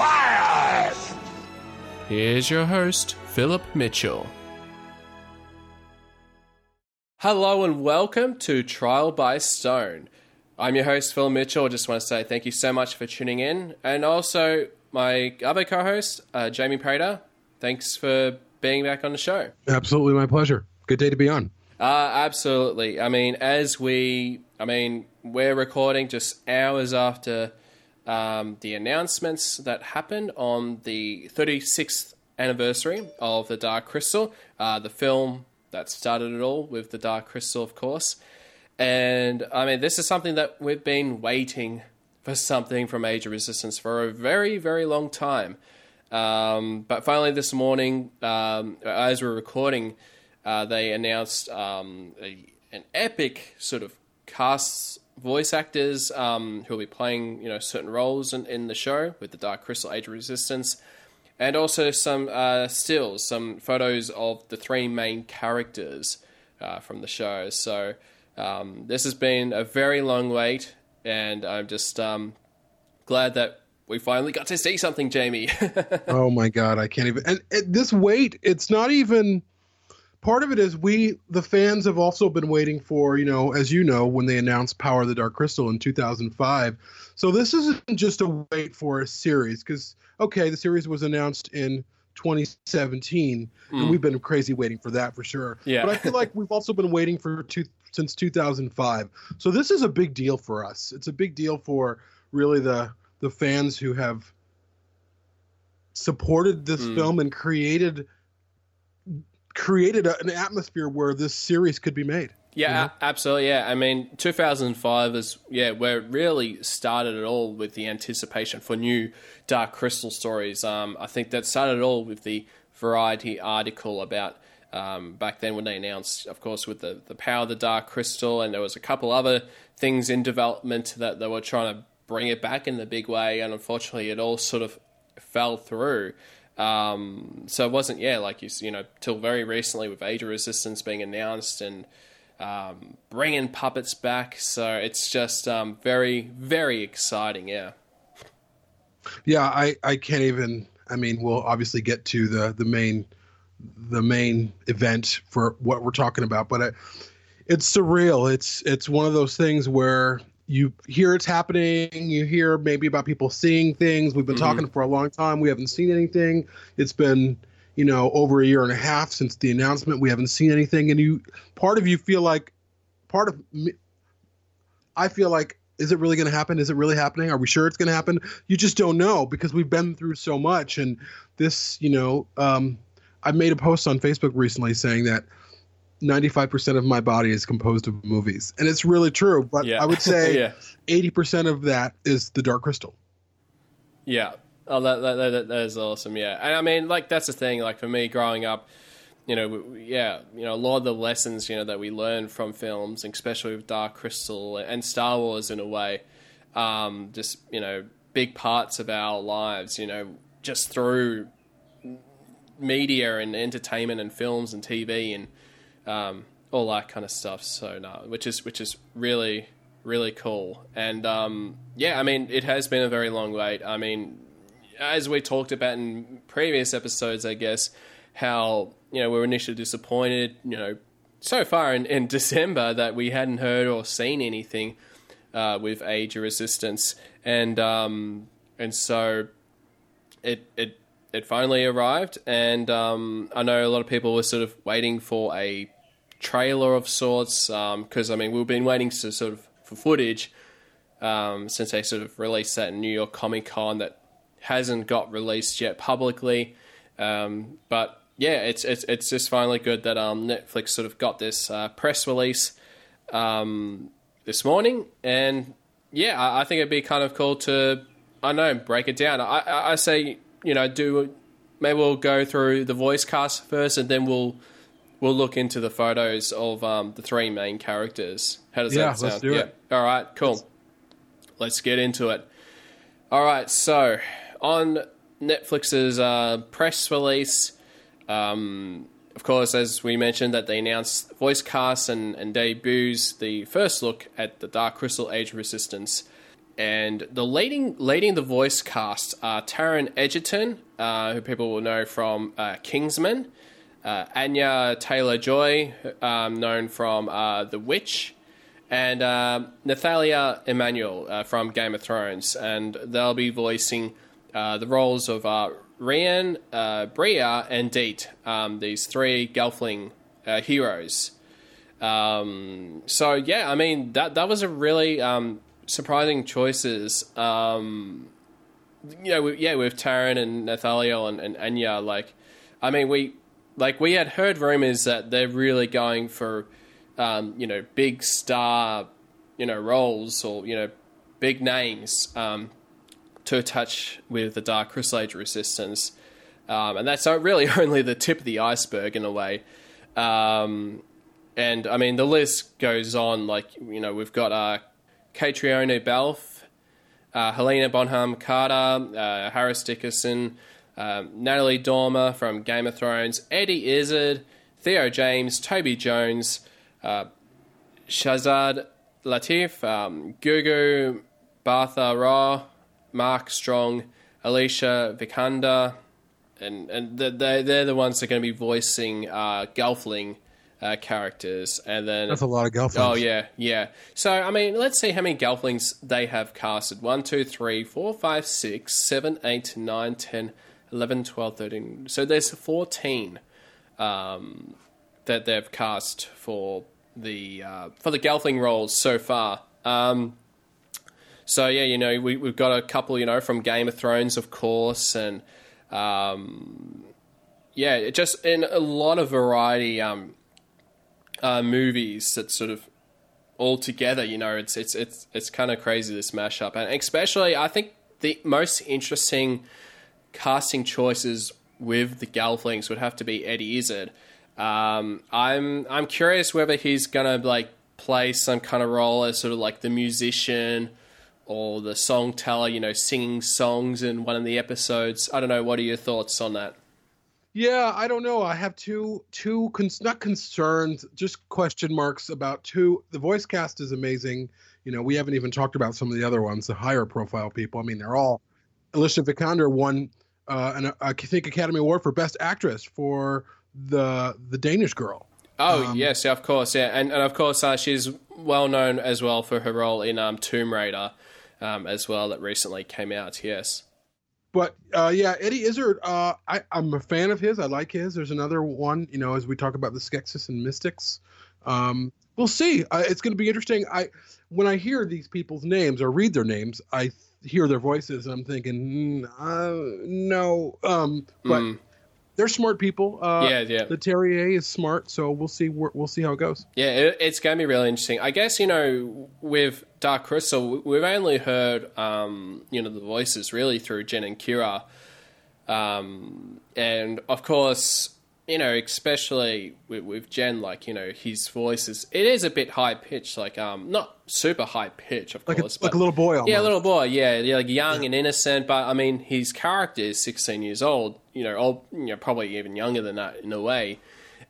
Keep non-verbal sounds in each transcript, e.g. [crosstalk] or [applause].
Quiet! Here's your host, Philip Mitchell. Hello and welcome to Trial by Stone. I'm your host, Phil Mitchell. I just want to say thank you so much for tuning in. And also, my other co host, uh, Jamie Prater, thanks for being back on the show. Absolutely my pleasure. Good day to be on. Uh, absolutely. I mean, as we, I mean, we're recording just hours after um, the announcements that happened on the 36th anniversary of The Dark Crystal, uh, the film that started it all with The Dark Crystal, of course. And I mean, this is something that we've been waiting for something from Age of Resistance for a very, very long time. Um, but finally, this morning, um, as we're recording, uh, they announced um, a, an epic sort of cast voice actors um, who will be playing you know certain roles in, in the show with the Dark Crystal Age of Resistance, and also some uh, stills, some photos of the three main characters uh, from the show. So um, this has been a very long wait, and I'm just um, glad that we finally got to see something, Jamie. [laughs] oh my god, I can't even. And, and this wait, it's not even. Part of it is we, the fans, have also been waiting for, you know, as you know, when they announced Power of the Dark Crystal in 2005. So this isn't just a wait for a series, because okay, the series was announced in 2017, and hmm. we've been crazy waiting for that for sure. Yeah. But I feel like we've also been waiting for two since 2005. So this is a big deal for us. It's a big deal for really the the fans who have supported this hmm. film and created created a, an atmosphere where this series could be made. Yeah, a- absolutely. Yeah, I mean, 2005 is yeah where it really started it all with the anticipation for new Dark Crystal stories. Um, I think that started it all with the Variety article about um, back then when they announced, of course, with the the power of the Dark Crystal, and there was a couple other things in development that they were trying to bring it back in the big way, and unfortunately, it all sort of fell through. Um, so it wasn't, yeah, like you, you know, till very recently with Age of Resistance being announced and um, bringing puppets back. So it's just um, very, very exciting. Yeah. Yeah, I I can't even. I mean, we'll obviously get to the the main the main event for what we're talking about, but I, it's surreal. It's it's one of those things where you hear it's happening, you hear maybe about people seeing things. We've been talking for a long time. We haven't seen anything. It's been you know over a year and a half since the announcement. We haven't seen anything, and you part of you feel like part of me, I feel like is it really going to happen? Is it really happening? Are we sure it's going to happen? You just don't know because we've been through so much. And this, you know, um, I made a post on Facebook recently saying that 95% of my body is composed of movies. And it's really true. But Yeah. I would say [laughs] Yeah. 80% of that is the Dark Crystal. Yeah. Oh, that, that, that, that is awesome. Yeah. And I mean, like, that's the thing. Like, for me growing up, you know, yeah, you know, a lot of the lessons, you know, that we learn from films, especially with Dark Crystal and Star Wars in a way, um, just, you know, big parts of our lives, you know, just through media and entertainment and films and TV and um, all that kind of stuff. So no, which is which is really really cool. And um, yeah, I mean, it has been a very long wait. I mean, as we talked about in previous episodes, I guess how you know we were initially disappointed. You know, so far in, in [laughs] December that we hadn't heard or seen anything uh, with Age of Resistance, and um, and so it it it finally arrived, and um, I know a lot of people were sort of waiting for a trailer of sorts because I mean we've been waiting to sort of for footage um, since they sort of released that in New York Comic Con that hasn't got released yet publicly, um, but yeah, it's it's it's just finally good that um, Netflix sort of got this uh, press release um, this morning, and yeah, I, I think it'd be kind of cool to I know, break it down. I, I, I say, you know, do maybe we'll go through the voice cast first, and then we'll we'll look into the photos of um, the three main characters. How does Yeah, that sound? let's do it. All right, cool. Let's get into it. All right, so on Netflix's uh, press release, um, of course, as we mentioned, that they announced voice casts and, and debuts the first look at the Dark Crystal Age of Resistance. And the leading leading the voice cast are Taron Egerton, uh, who people will know from uh, Kingsman, uh, Anya Taylor Joy, um, known from uh, The Witch, and uh, Nathalie Emmanuel uh, from Game of Thrones, and they'll be voicing uh, the roles of Rian, Brea, and Deet, um, these three Gelfling heroes. Um, so yeah, I mean that that was a really um, surprising choices. Um, you know, yeah, with Taron and Nathaliel and, and Anya, like, I mean, we like we had heard rumors that they're really going for, um, you know, big star, you know, roles or you know, big names um, to attach with the Dark Crystal Age Resistance, um, and that's [laughs] really only the tip of the iceberg in a way. Um, and I mean, the list goes on. Like, you know, we've got uh, Caitriona Balfe, uh, Helena Bonham Carter, uh, Harris Dickinson, um, Natalie Dormer from Game of Thrones, Eddie Izzard, Theo James, Toby Jones, uh, Shazad Latif, um, Gugu, Mbatha-Raw, Mark Strong, Alicia Vikander, and and they they- they're the ones that are going to be voicing uh, Gelfling uh, characters, and then That's a lot of Gelflings. Oh yeah, yeah. So I mean, let's see how many Gelflings they have casted. 1, 2, 3, 4, 5, 6, 7, 8, 9, 10, 11, 12, 13. So there's 14 um, that they've cast for the uh, for the Gelfling roles so far. Um, so yeah, you know, we, we've got a couple, you know, from Game of Thrones, of course, and um, yeah, it just in a lot of variety um, uh, movies that sort of all together. You know, it's it's it's it's kind of crazy this mashup, and especially I think the most interesting casting choices with the Gelflings would have to be Eddie Izzard. Um, I'm I'm curious whether he's gonna like play some kind of role as sort of like the musician or the song teller, you know, singing songs in one of the episodes. I don't know. What are your thoughts on that? Yeah, I don't know. I have two two not concerns, just question marks about two. The voice cast is amazing. You know, we haven't even talked about some of the other ones, the higher profile people. I mean, they're all. Alicia Vikander won uh, an I think Academy Award for Best Actress for the the Danish Girl. Oh yes, of course, yeah, and and of course uh, she's well known as well for her role in um, Tomb Raider, um, as well that recently came out. Yes. But uh, yeah, Eddie Izzard, uh, I, I'm a fan of his. I like his. There's another one, you know, as we talk about the Skeksis and Mystics. Um, we'll see. Uh, it's going to be interesting. I when I hear these people's names or read their names, I th- hear their voices and I'm thinking, mm, uh, no. Um, but Mm. They're smart people. Uh, Yeah, yeah. The Terrier is smart, so we'll see. We'll see how it goes. Yeah, it, it's going to be really interesting. I guess you know with Dark Crystal, we- we've only heard um, you know the voices really through Jen and Kira, um, and of course you know especially with, with Jen, like you know his voice is it is a bit high pitched, like um not super high pitch, of Like a, course, like a little boy. Almost. Yeah, a little boy. Yeah, yeah, like young and innocent. But I mean, his character is 16 years old. You know, old, you know, probably even younger than that in a way.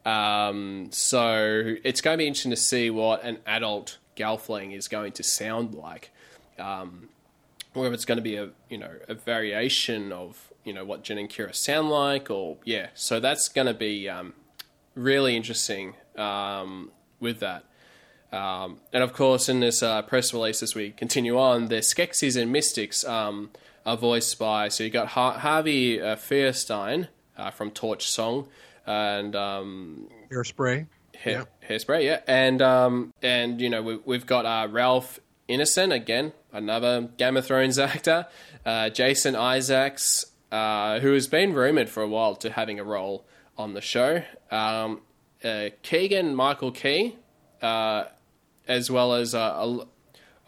Um, so it's going to be interesting to see what an adult Gelfling is going to sound like. Um, whether it's going to be a you know a variation of you know what Jen and Kira sound like, or yeah. So that's going to be um, really interesting um, with that. Um, and of course, in this uh, press release, as we continue on, the Skeksis and Mystics um, are voiced by. So you got Har- Harvey uh, Fierstein uh, from Torch Song, and um, Hairspray. hair, hairspray, yeah, and um, and you know we, we've got uh, Ralph Ineson again, another Game of Thrones [laughs] actor, uh, Jason Isaacs, uh, who has been rumored for a while to having a role on the show, um, uh, Keegan Michael Key, uh, as well as uh,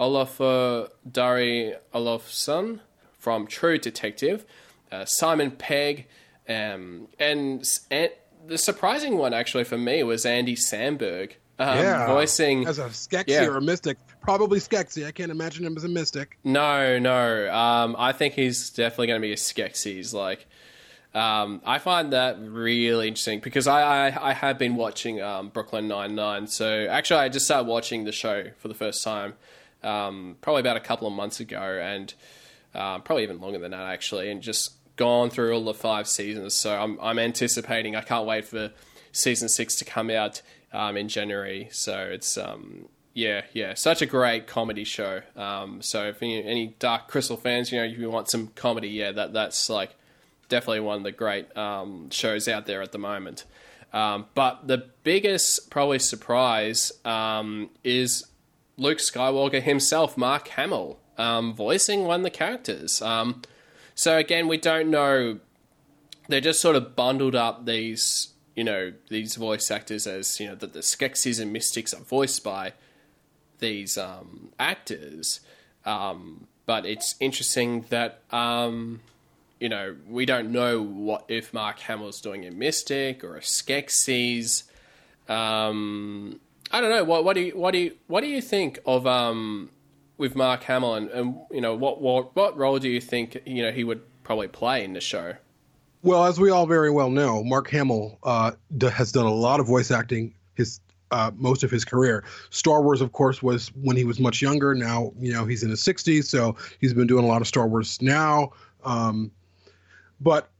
Olafur Darri Olafsson from True Detective, uh, Simon Pegg, um, and, and the surprising one actually for me was Andy Samberg. Um, yeah, voicing as a Skeksis yeah. or a Mystic, probably Skeksis. I can't imagine him as a Mystic. No, no. Um, I think he's definitely going to be a Skeksis. Like, um, I find that really interesting because I, I, I have been watching um, Brooklyn Nine Nine. So actually, I just started watching the show for the first time, um, probably about a couple of months ago, and uh, probably even longer than that actually, and just gone through all the five seasons. So I'm I'm anticipating. I can't wait for season six to come out um, in January. So it's um, yeah, yeah, such a great comedy show. Um, so if any, any Dark Crystal fans, you know, if you want some comedy, yeah, that that's like definitely one of the great um, shows out there at the moment. Um, but the biggest probably surprise um, is Luke Skywalker himself, Mark Hamill, um, voicing one of the characters. Um, so again, we don't know. They're just sort of bundled up these, you know, these voice actors as you know that the Skeksis and Mystics are voiced by these um, actors. Um, but it's interesting that um, you know we don't know what if Mark Hamill's doing a Mystic or a Skeksis. Um, I don't know. What, what do you what do you what do you think of um, with Mark Hamill and, and you know what, what what role do you think you know he would probably play in the show? Well, as we all very well know, Mark Hamill uh, has done a lot of voice acting his uh, most of his career. Star Wars, of course, was when he was much younger. Now, you know, he's in his 60s, so he's been doing a lot of Star Wars now. Um, but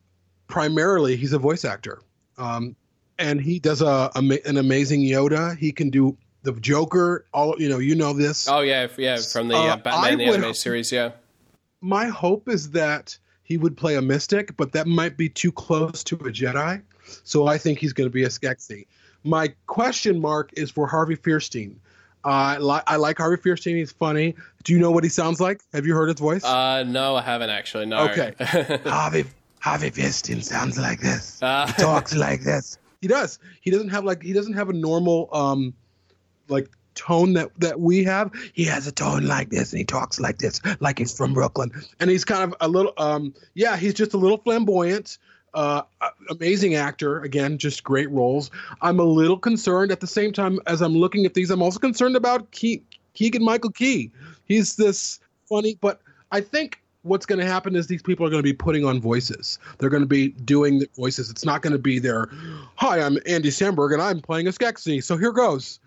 primarily, he's a voice actor, um, and he does a, a an amazing Yoda. He can do the Joker. All you know, you know this. Oh yeah, yeah, from the uh, Uh, Batman the animated series. Yeah, my hope is that he would play a mystic, but that might be too close to a Jedi. So I think he's going to be a Skeksis. My question mark is for Harvey Fierstein. Uh, I, li- I like Harvey Fierstein. He's funny. Do you know what he sounds like? Have you heard his voice? uh, no, I haven't actually. No. Okay. [laughs] Harvey Harvey Fierstein sounds like this. Uh, [laughs] He talks like this. He does. He doesn't have like he doesn't have a normal um like tone that that we have. He has a tone like this and he talks like this, like he's from Brooklyn. And he's kind of a little um yeah, he's just a little flamboyant. Uh, amazing actor. Again, just great roles. I'm a little concerned at the same time as I'm looking at these. I'm also concerned about Ke- Keegan Michael Key. He's this funny, but I think what's going to happen is these people are going to be putting on voices. They're going to be doing the voices. It's not going to be their, "Hi, I'm Andy Samberg and I'm playing a Skeksis." So here goes,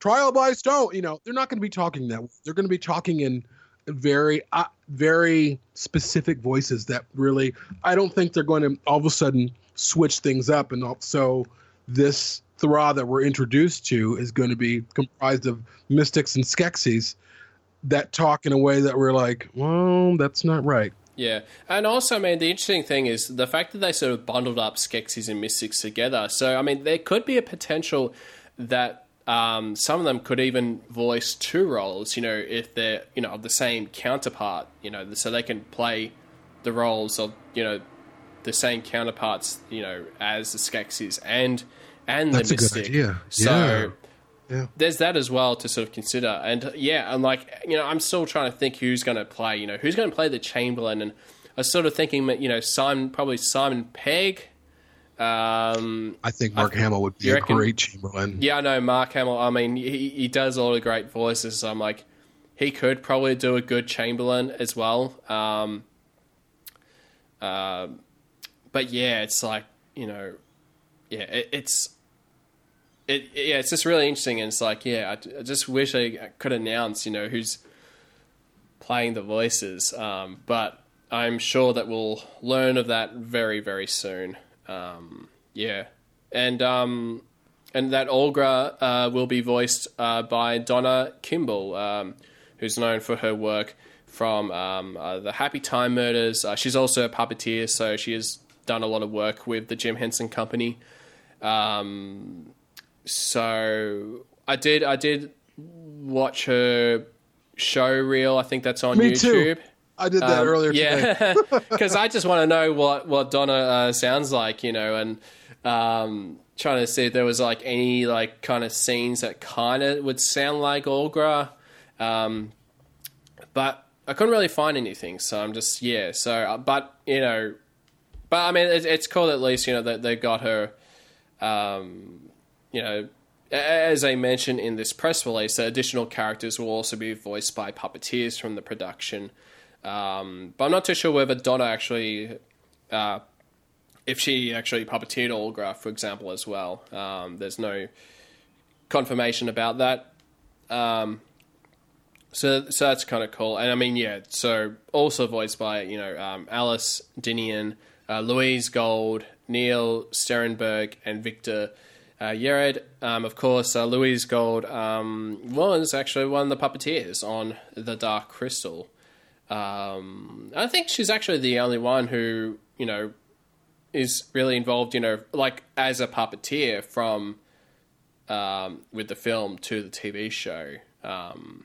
trial by stone. You know, they're not going to be talking that. They're going to be talking in very, uh, very specific voices that really. I don't think they're going to all of a sudden switch things up. And also, this Thra that we're introduced to is going to be comprised of mystics and Skeksis that talk in a way that we're like, well, that's not right. Yeah, and also, I mean, the interesting thing is the fact that they sort of bundled up Skeksis and Mystics together. So, I mean, there could be a potential that um, some of them could even voice two roles. You know, if they're you know of the same counterpart. You know, so they can play the roles of you know the same counterparts. You know, as the Skeksis and and That's the a good Mystic. idea. So. Yeah. There's that as well to sort of consider, and uh, yeah, and like you know, I'm still trying to think who's going to play. You know, who's going to play the Chamberlain, and I was sort of thinking, that, you know, Simon probably Simon Pegg. Um, I think Mark Hamill would be you a reckon- great Chamberlain. yeah, I know Mark Hamill. I mean, he he does all the great voices. So I'm like, he could probably do a good Chamberlain as well. Um, uh, but yeah, it's like you know, yeah, it, it's. It, yeah, it's just really interesting, and it's like, yeah, I, I just wish I could announce, you know, who's playing the voices. Um, but I'm sure that we'll learn of that very, very soon. Um, yeah, and um, and that Aughra uh, will be voiced uh, by Donna Kimball, um, who's known for her work from um, uh, the Happy Time Murders. Uh, she's also a puppeteer, so she has done a lot of work with the Jim Henson Company. Um, so I did, I did watch her show reel. I think that's on Me YouTube. too. I did that Um, earlier yeah, because [laughs] [laughs] I just want to know what what Donna uh, sounds like, you know, and um, trying to see if there was like any like kind of scenes that kind of would sound like Aughra, um, but I couldn't really find anything, so I'm just yeah. So, uh, but you know, but I mean, it, it's cool at least you know that they got her. Um, you know, as I mentioned in this press release, the additional characters will also be voiced by puppeteers from the production. Um, but I'm not too sure whether Donna actually, uh, if she actually puppeteered Aughra, for example, as well. Um, there's no confirmation about that. Um, so, so that's kind of cool. And I mean, yeah, so also voiced by, you know, um, Alice Dinnean, uh, Louise Gold, Neil Sterenberg, and Victor uh, Yerrid. Um, of course, uh, Louise Gold um, was actually one of the puppeteers on The Dark Crystal. Um, I think she's actually the only one who, you know, is really involved, you know, like as a puppeteer from um, with the film to the TV show. Um,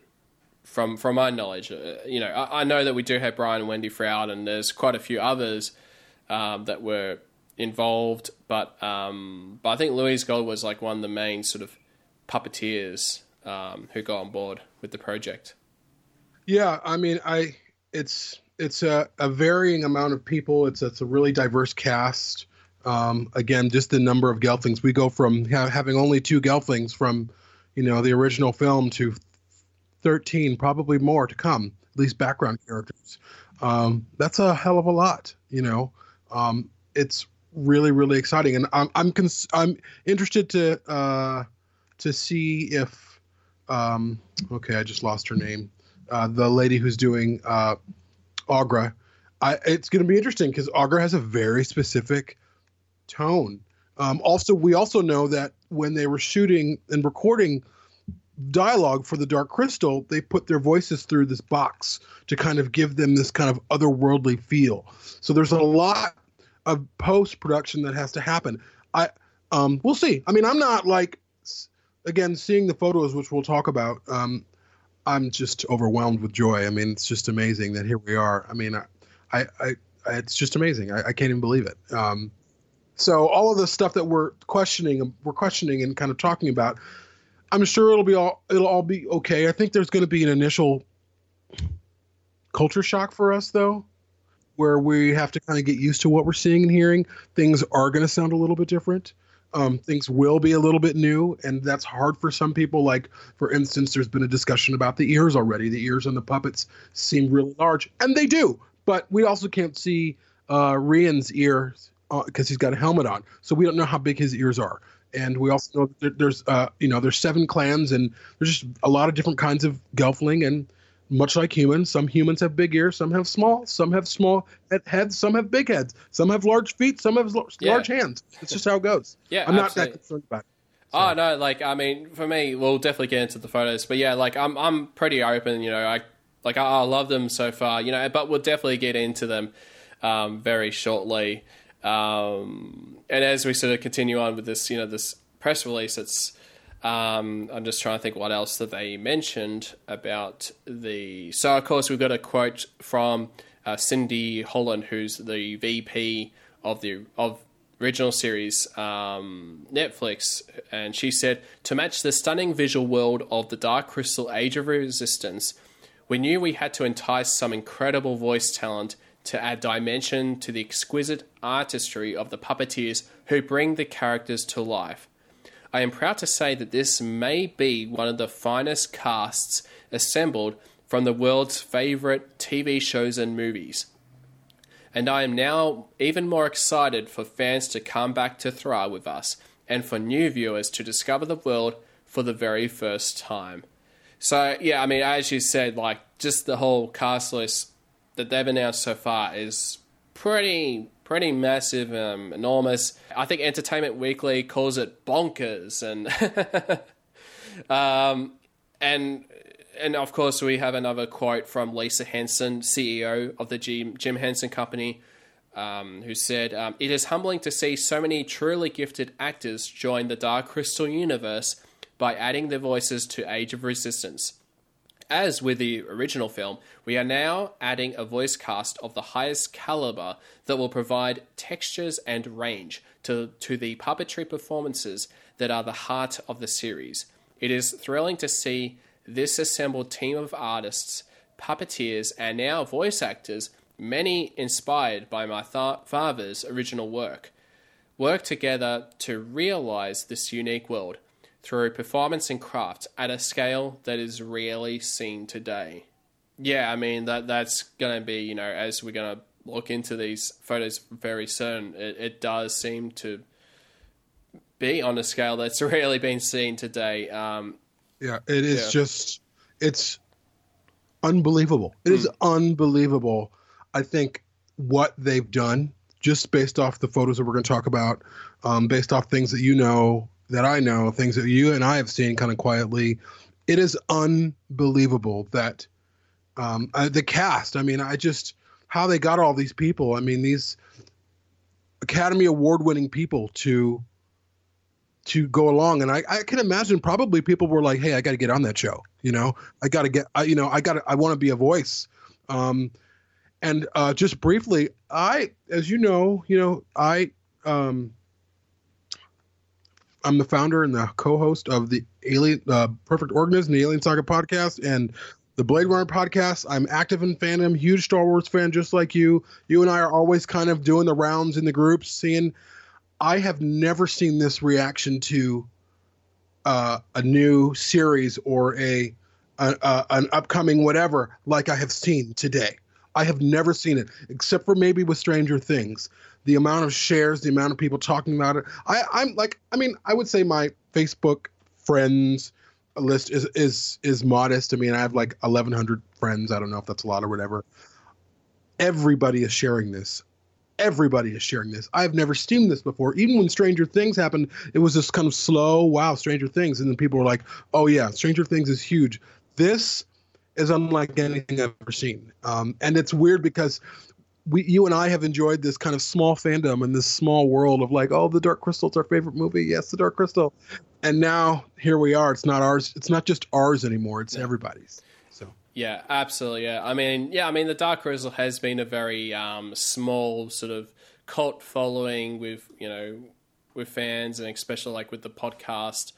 from from my knowledge, uh, you know, I, I, know that we do have Brian and Wendy Froud, and there's quite a few others um, that were involved, but um, but I think Louise Gold was like one of the main sort of puppeteers um, who got on board with the project. Yeah, I mean, I it's it's a, a varying amount of people. It's it's a really diverse cast. Um, again, just the number of Gelflings. We go from ha- having only two Gelflings from, you know, the original film to 13, probably more to come, at least background characters. Um, that's a hell of a lot, you know. Um, it's really, really exciting, and I'm I'm cons- I'm interested to uh, to see if um, okay, I just lost her name. Uh, the lady who's doing uh, Aughra. I, it's going to be interesting because Aughra has a very specific tone. Um, also, we also know that when they were shooting and recording dialogue for the Dark Crystal, they put their voices through this box to kind of give them this kind of otherworldly feel. So there's a lot of post production that has to happen. I um, we'll see. I mean, I'm not like again seeing the photos, which we'll talk about. Um, I'm just overwhelmed with joy. I mean, it's just amazing that here we are. I mean, I, I, I it's just amazing. I, I, can't even believe it. Um, so all of the stuff that we're questioning, we're questioning and kind of talking about, I'm sure it'll be all it'll all be okay. I think there's going to be an initial culture shock for us though, where we have to kind of get used to what we're seeing and hearing. Things are going to sound a little bit different. Um, things will be a little bit new, and that's hard for some people. Like, for instance, there's been a discussion about the ears already. The ears on the puppets seem really large, and they do. But we also can't see uh, Rian's ears because uh, he's got a helmet on, so we don't know how big his ears are and we also know that there's uh, you know there's seven clans and there's just a lot of different kinds of gelfling and much like humans some humans have big ears some have small some have small heads some have big heads some have large feet some have large yeah. hands it's just how it goes [laughs] yeah i'm not absolutely. that concerned about it so. Oh no! Like I mean, for me, we'll definitely get into the photos, but yeah, like I'm I'm pretty open. You know, I like I, I love them so far. You know, but we'll definitely get into them um, very shortly. Um, and as we sort of continue on with this, you know, this press release, it's um, I'm just trying to think what else that they mentioned about the. So of course we've got a quote from uh, Cindy Holland, who's the VP of the of original series um, Netflix, and she said to match the stunning visual world of the Dark Crystal Age of Resistance, we knew we had to entice some incredible voice talent to add dimension to the exquisite artistry of the puppeteers who bring the characters to life. I am proud to say that this may be one of the finest casts assembled from the world's favourite TV shows and movies. And I am now even more excited for fans to come back to Thra with us and for new viewers to discover the world for the very first time. So, yeah, I mean, as you said, like, just the whole cast list that they've announced so far is pretty pretty massive, um, enormous. I think Entertainment Weekly calls it bonkers, and [laughs] um, and and of course we have another quote from Lisa Henson, CEO of the Jim, Henson Company. Um, who said, um, It is humbling to see so many truly gifted actors join the Dark Crystal universe by adding their voices to Age of Resistance. As with the original film, we are now adding a voice cast of the highest caliber that will provide textures and range to, to the puppetry performances that are the heart of the series. It is thrilling to see this assembled team of artists puppeteers, and now voice actors, many inspired by my th- father's original work, work together to realize this unique world through performance and craft at a scale that is rarely seen today. Yeah, I mean that that's going to be you know as we're going to look into these photos very soon, it, it does seem to be on a scale that's [laughs] rarely been seen today. Um, Yeah, it is Yeah. just it's unbelievable. It is unbelievable. I think what they've done just based off the photos that we're going to talk about, um, based off things that you know that I know, things that you and I have seen kind of quietly. It is unbelievable that um, uh, the cast. I mean, I just how they got all these people. I mean, these Academy Award winning people to to go along and I, I can imagine probably people were like hey i got to get on that show you know i got to get I, you know i got i want to be a voice um and uh just briefly i as you know you know i um i'm the founder and the co-host of the alien uh, perfect organism the alien saga podcast and the blade runner podcast i'm active in fandom huge star wars fan just like you you and i are always kind of doing the rounds in the groups seeing I have never seen this reaction to uh, a new series or a, a, a an upcoming whatever like I have seen today. I have never seen it except for maybe with Stranger Things. The amount of shares, the amount of people talking about it. I, I'm like, I mean, I would say my Facebook friends list is is is modest. I mean, I have like 1,100 friends. I don't know if that's a lot or whatever. Everybody is sharing this everybody is sharing this. I've never seen this before. Even when Stranger Things happened, it was this kind of slow, wow, Stranger Things. And then people were like, oh, yeah, Stranger Things is huge. This is unlike anything I've ever seen. Um, and it's weird because we, you and I have enjoyed this kind of small fandom and this small world of like, oh, the Dark Crystal Crystal's our favorite movie. Yes, the Dark Crystal. And now here we are. It's not ours. It's not just ours anymore. It's everybody's. So Yeah, absolutely. Yeah, I mean, yeah, I mean, the Dark Crystal has been a very um, small sort of cult following with you know with fans, and especially like with the podcast.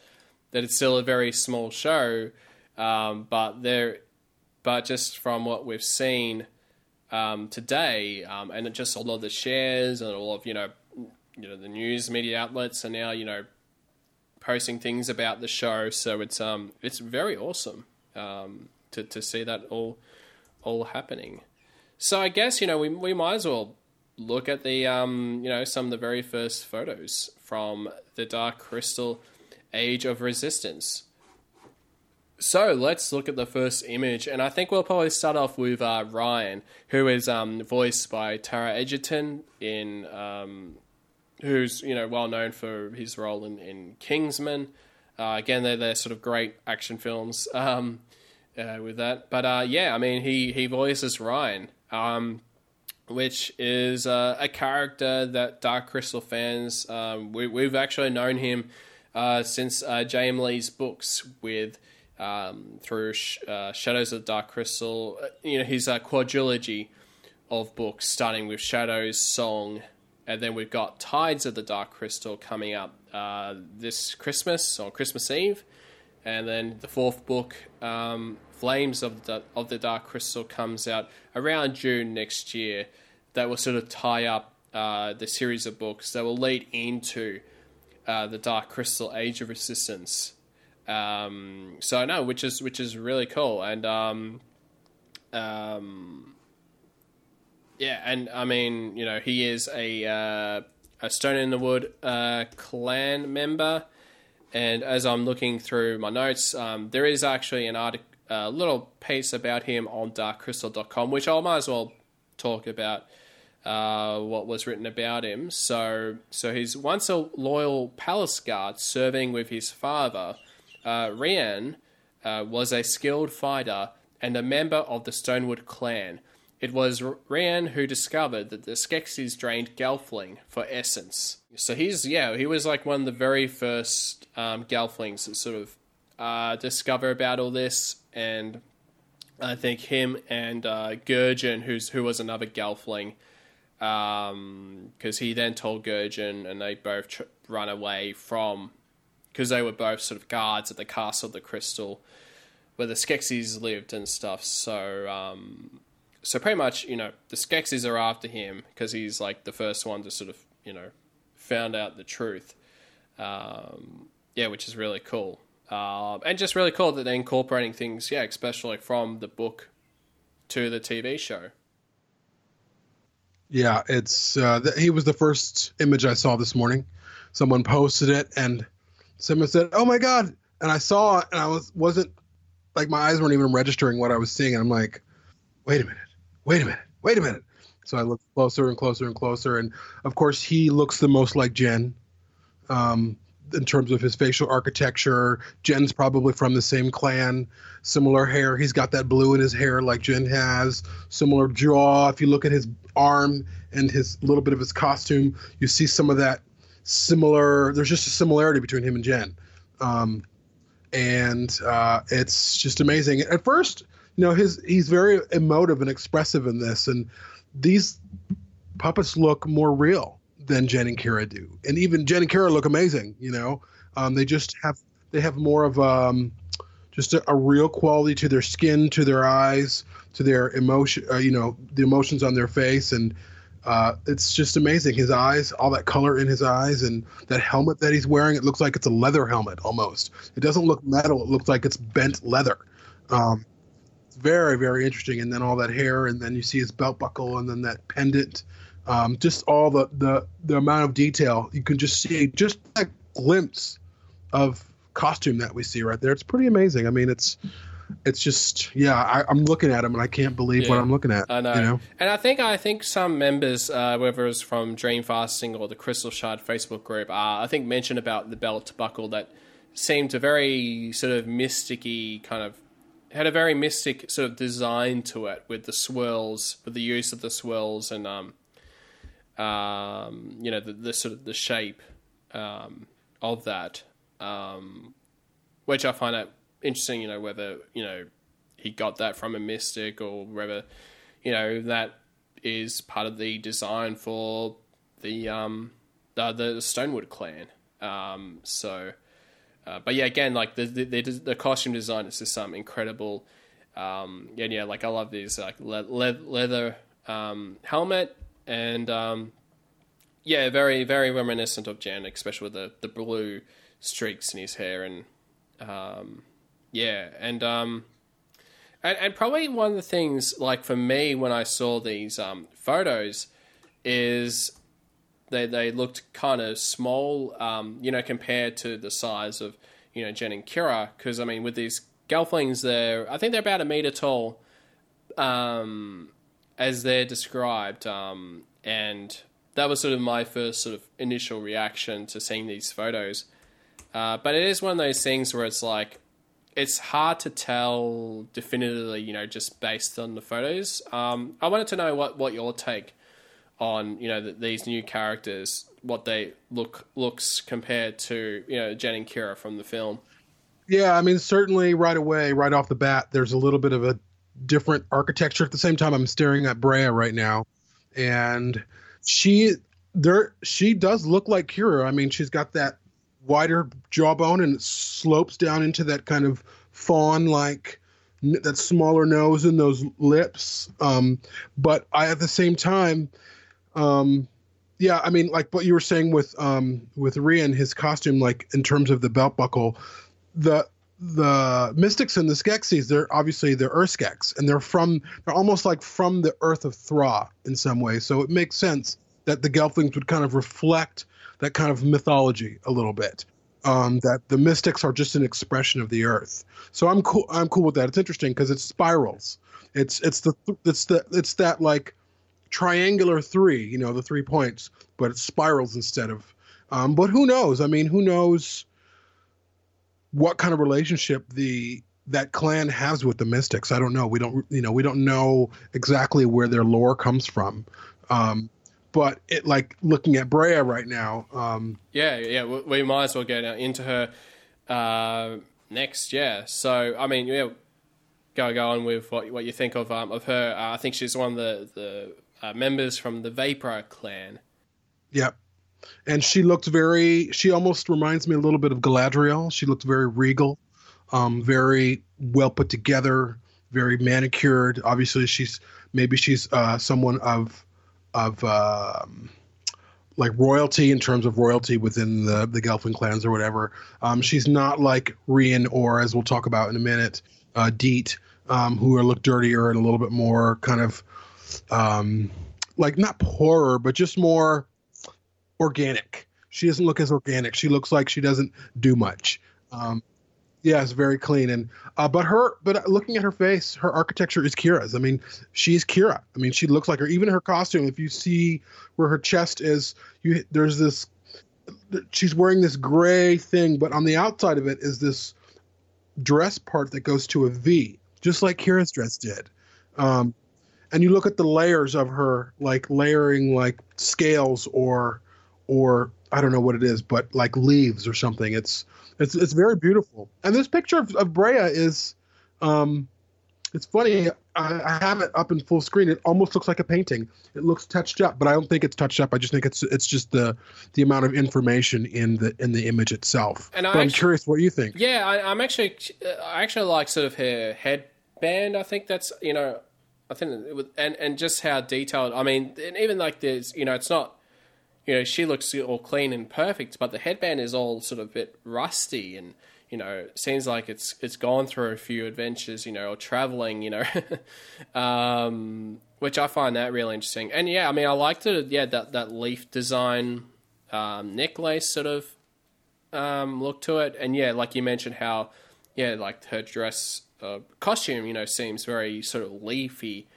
That it's still a very small show, um, but there, but just from what we've seen um, today, um, and just a lot of the shares and all of you know, you know, the news media outlets are now you know posting things about the show, so it's um it's very awesome. Um, to, to see that all all happening. So I guess you know we we might as well look at the um you know some of the very first photos from the Dark Crystal Age of Resistance. So let's look at the first image, and I think we'll probably start off with uh, Rian, who is um, voiced by Tara Egerton in um, who's you know well known for his role in, in Kingsman. Uh, again, they're they're sort of great action films. Um, uh, with that. But uh, yeah, I mean, he he voices Rian, um, which is uh, a character that Dark Crystal fans um, we, we've actually known him uh, since uh, Lee's books with. Um, through sh- uh, Shadows of the Dark Crystal, uh, you know his uh, quadrilogy of books, starting with Shadows, Song, and then we've got Tides of the Dark Crystal coming up uh, this Christmas on Christmas Eve, and then the fourth book, um, Flames of the of the Dark Crystal, comes out around June next year. That will sort of tie up uh, the series of books that will lead into uh, the Dark Crystal Age of Resistance. Um, so no, which is which is really cool, and um, um, yeah, and I mean, you know, he is a uh, a Stone in the Wood uh, clan member. And as I'm looking through my notes, um, there is actually an article, a little piece about him on darkcrystal.com, which I might as well talk about uh, what was written about him. So, so he's once a loyal palace guard serving with his father. Uh, Rian uh, was a skilled fighter and a member of the Stonewood clan. It was Rian who discovered that the Skeksis drained Gelfling for essence. So he's yeah, he was like one of the very first um, Gelflings that sort of uh, discover about all this, and I think him and uh, Gurjin, who's who was another Gelfling, because um, he then told Gurjin, and they both tr- run away from because they were both sort of guards at the Castle of the Crystal. where the Skeksis lived and stuff. So um, so pretty much, you know, the Skeksis are after him because he's like the first one to sort of, you know, found out the truth. Um, yeah, which is really cool. Uh, and just really cool that they're incorporating things, yeah, especially from the book to the TV show. Yeah, it's uh, he was the first image I saw this morning. Someone posted it, and someone said, "Oh my god!" And I saw it, and I was wasn't like my eyes weren't even registering what I was seeing. And I'm like, "Wait a minute! Wait a minute! Wait a minute!" So I looked closer and closer and closer, and of course he looks the most like Jen. Um, in terms of his facial architecture. Jen's probably from the same clan, similar hair. He's got that blue in his hair like Jen has, similar jaw. If you look at his arm and his little bit of his costume, you see some of that similar. There's just a similarity between him and Jen. Um, and uh, it's just amazing. At first, you know, his he's very emotive and expressive in this, and these puppets look more real than Jen and Kira do, and even Jen and Kira look amazing. You know, um, they just have they have more of um, just a, a, real quality to their skin, to their eyes, to their emotion. Uh, you know, the emotions on their face, and uh, it's just amazing. His eyes, all that color in his eyes, and that helmet that he's wearing. It looks like it's a leather helmet almost. It doesn't look metal. It looks like it's bent leather. Um, it's very very interesting. And then all that hair, and then you see his belt buckle, and then that pendant um, just all the, the the amount of detail you can just see just that glimpse of costume that we see right there it's pretty amazing i mean it's it's just yeah I, am looking at them and i can't believe yeah, what i'm looking at i know. You know and i think i think some members uh, whether it's from dream fasting or the crystal shard facebook group uh, i think mentioned about the belt buckle that seemed to very sort of mysticky kind of had a very mystic sort of design to it with the swirls with the use of the swirls and um um, you know, the, the, sort of the shape um, of that, um, which I find it interesting. You know, whether you know he got that from a mystic or whether you know that is part of the design for the um, the, the Stonewood clan. Um, so, uh, but yeah, again, like the, the the, costume design is just some incredible. Um, yeah, yeah, like I love these like le- le- leather um, helmet and um, yeah, very very reminiscent of Jan, especially with the the blue streaks in his hair and um, yeah, and um, and, and probably one of the things like for me when I saw these um, photos is they they looked kind of small, um, you know, compared to the size of you know Jen and Kira. Because I mean, with these Gelflings, they're I think they're about a meter tall, um, as they're described, um, and that was sort of my first sort of initial reaction to seeing these photos. Uh, but it is one of those things where it's like it's hard to tell definitively, you know, just based on the photos. Um, I wanted to know what, what your take on you know the, these new characters, what they look looks compared to you know Jen and Kira from the film. Yeah, I mean certainly right away, right off the bat, there's a little bit of a different architecture. At the same time, I'm staring at Brea right now, and she there she does look like Kira. I mean, she's got that wider jawbone and it slopes down into that kind of fawn like that smaller nose and those lips. Um, but I at the same time, um, yeah, I mean, like what you were saying with um, with Rian, his costume, like in terms of the belt buckle, the the mystics and the Skeksis, they're obviously they're Urskeks, and they're from they're almost like from the Earth of Thra in some way. So it makes sense that the Gelflings would kind of reflect that kind of mythology a little bit. Um, that the mystics are just an expression of the Earth. So I'm cool. I'm cool with that. It's interesting because it's spirals. It's it's the it's the it's that like triangular three. You know, the three points, but it's spirals instead of. Um, but who knows? I mean, who knows? what kind of relationship the that clan has with the mystics i don't know we don't you know we don't know exactly where their lore comes from um, but it like looking at Brea right now um, yeah yeah we might as well get into her uh, next yeah. So i mean yeah go go on with what what you think of um, of her. Uh, i think she's one of the the uh, members from the vapor clan. Yep. And she looked very she almost reminds me a little bit of galadriel. She looked very regal um, very well put together, very manicured. Obviously, she's maybe she's uh, someone of of um, like royalty in terms of royalty within the the Gelfling clans or whatever. Um, she's not like Rian or as we'll talk about in a minute, uh, Deet, um, who are look dirtier and a little bit more kind of um, like not poorer, but just more organic. She doesn't look as organic. She looks like she doesn't do much. Um, yeah, it's very clean. And uh, but her, but looking at her face, her architecture is Kira's. I mean, she's Kira. I mean, she looks like her. Even her costume, if you see where her chest is, you there's this. She's wearing this gray thing, but on the outside of it is this dress part that goes to a V, just like Kira's dress did. Um, and you look at the layers of her, like layering like scales or, or I don't know what it is, but like leaves or something. It's it's it's very beautiful. And this picture of, of Brea is, um, it's funny. I, I have it up in full screen. It almost looks like a painting. It looks touched up, but I don't think it's touched up. I just think it's it's just the the amount of information in the in the image itself. And I I'm curious what you think. Yeah, I, I'm actually I actually like sort of her headband. I think that's you know I think was, and and just how detailed. I mean, and even like there's you know it's not you know she looks all clean and perfect, but the headband is all sort of a bit rusty and you know seems like it's it's gone through a few adventures, you know, or traveling, you know, [laughs] um, which I find that really interesting. And yeah, I mean, I liked it. Yeah, that that leaf design um, necklace sort of um, look to it, and yeah, like you mentioned, how yeah, like her dress uh, costume, you know, seems very sort of leafy,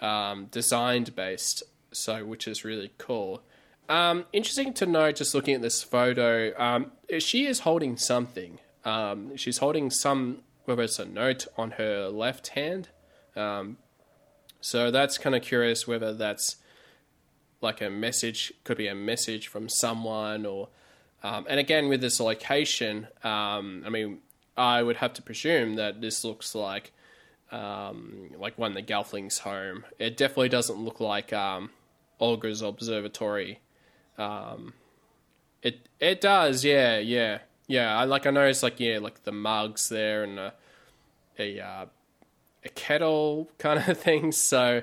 um, designed based. So, which is really cool. Um, interesting to know, just looking at this photo, um, she is holding something. Um, she's holding some, whether it's a note on her left hand. Um, so that's kind of curious whether that's like a message, could be a message from someone, or um, and again with this location, um, I mean, I would have to presume that this looks like like one of the Gelflings' home. It definitely doesn't look like Aughra's observatory. Um, it it does, yeah, yeah, yeah. I like I noticed like yeah, like the mugs there and a a, uh, a kettle [laughs] kind of thing. So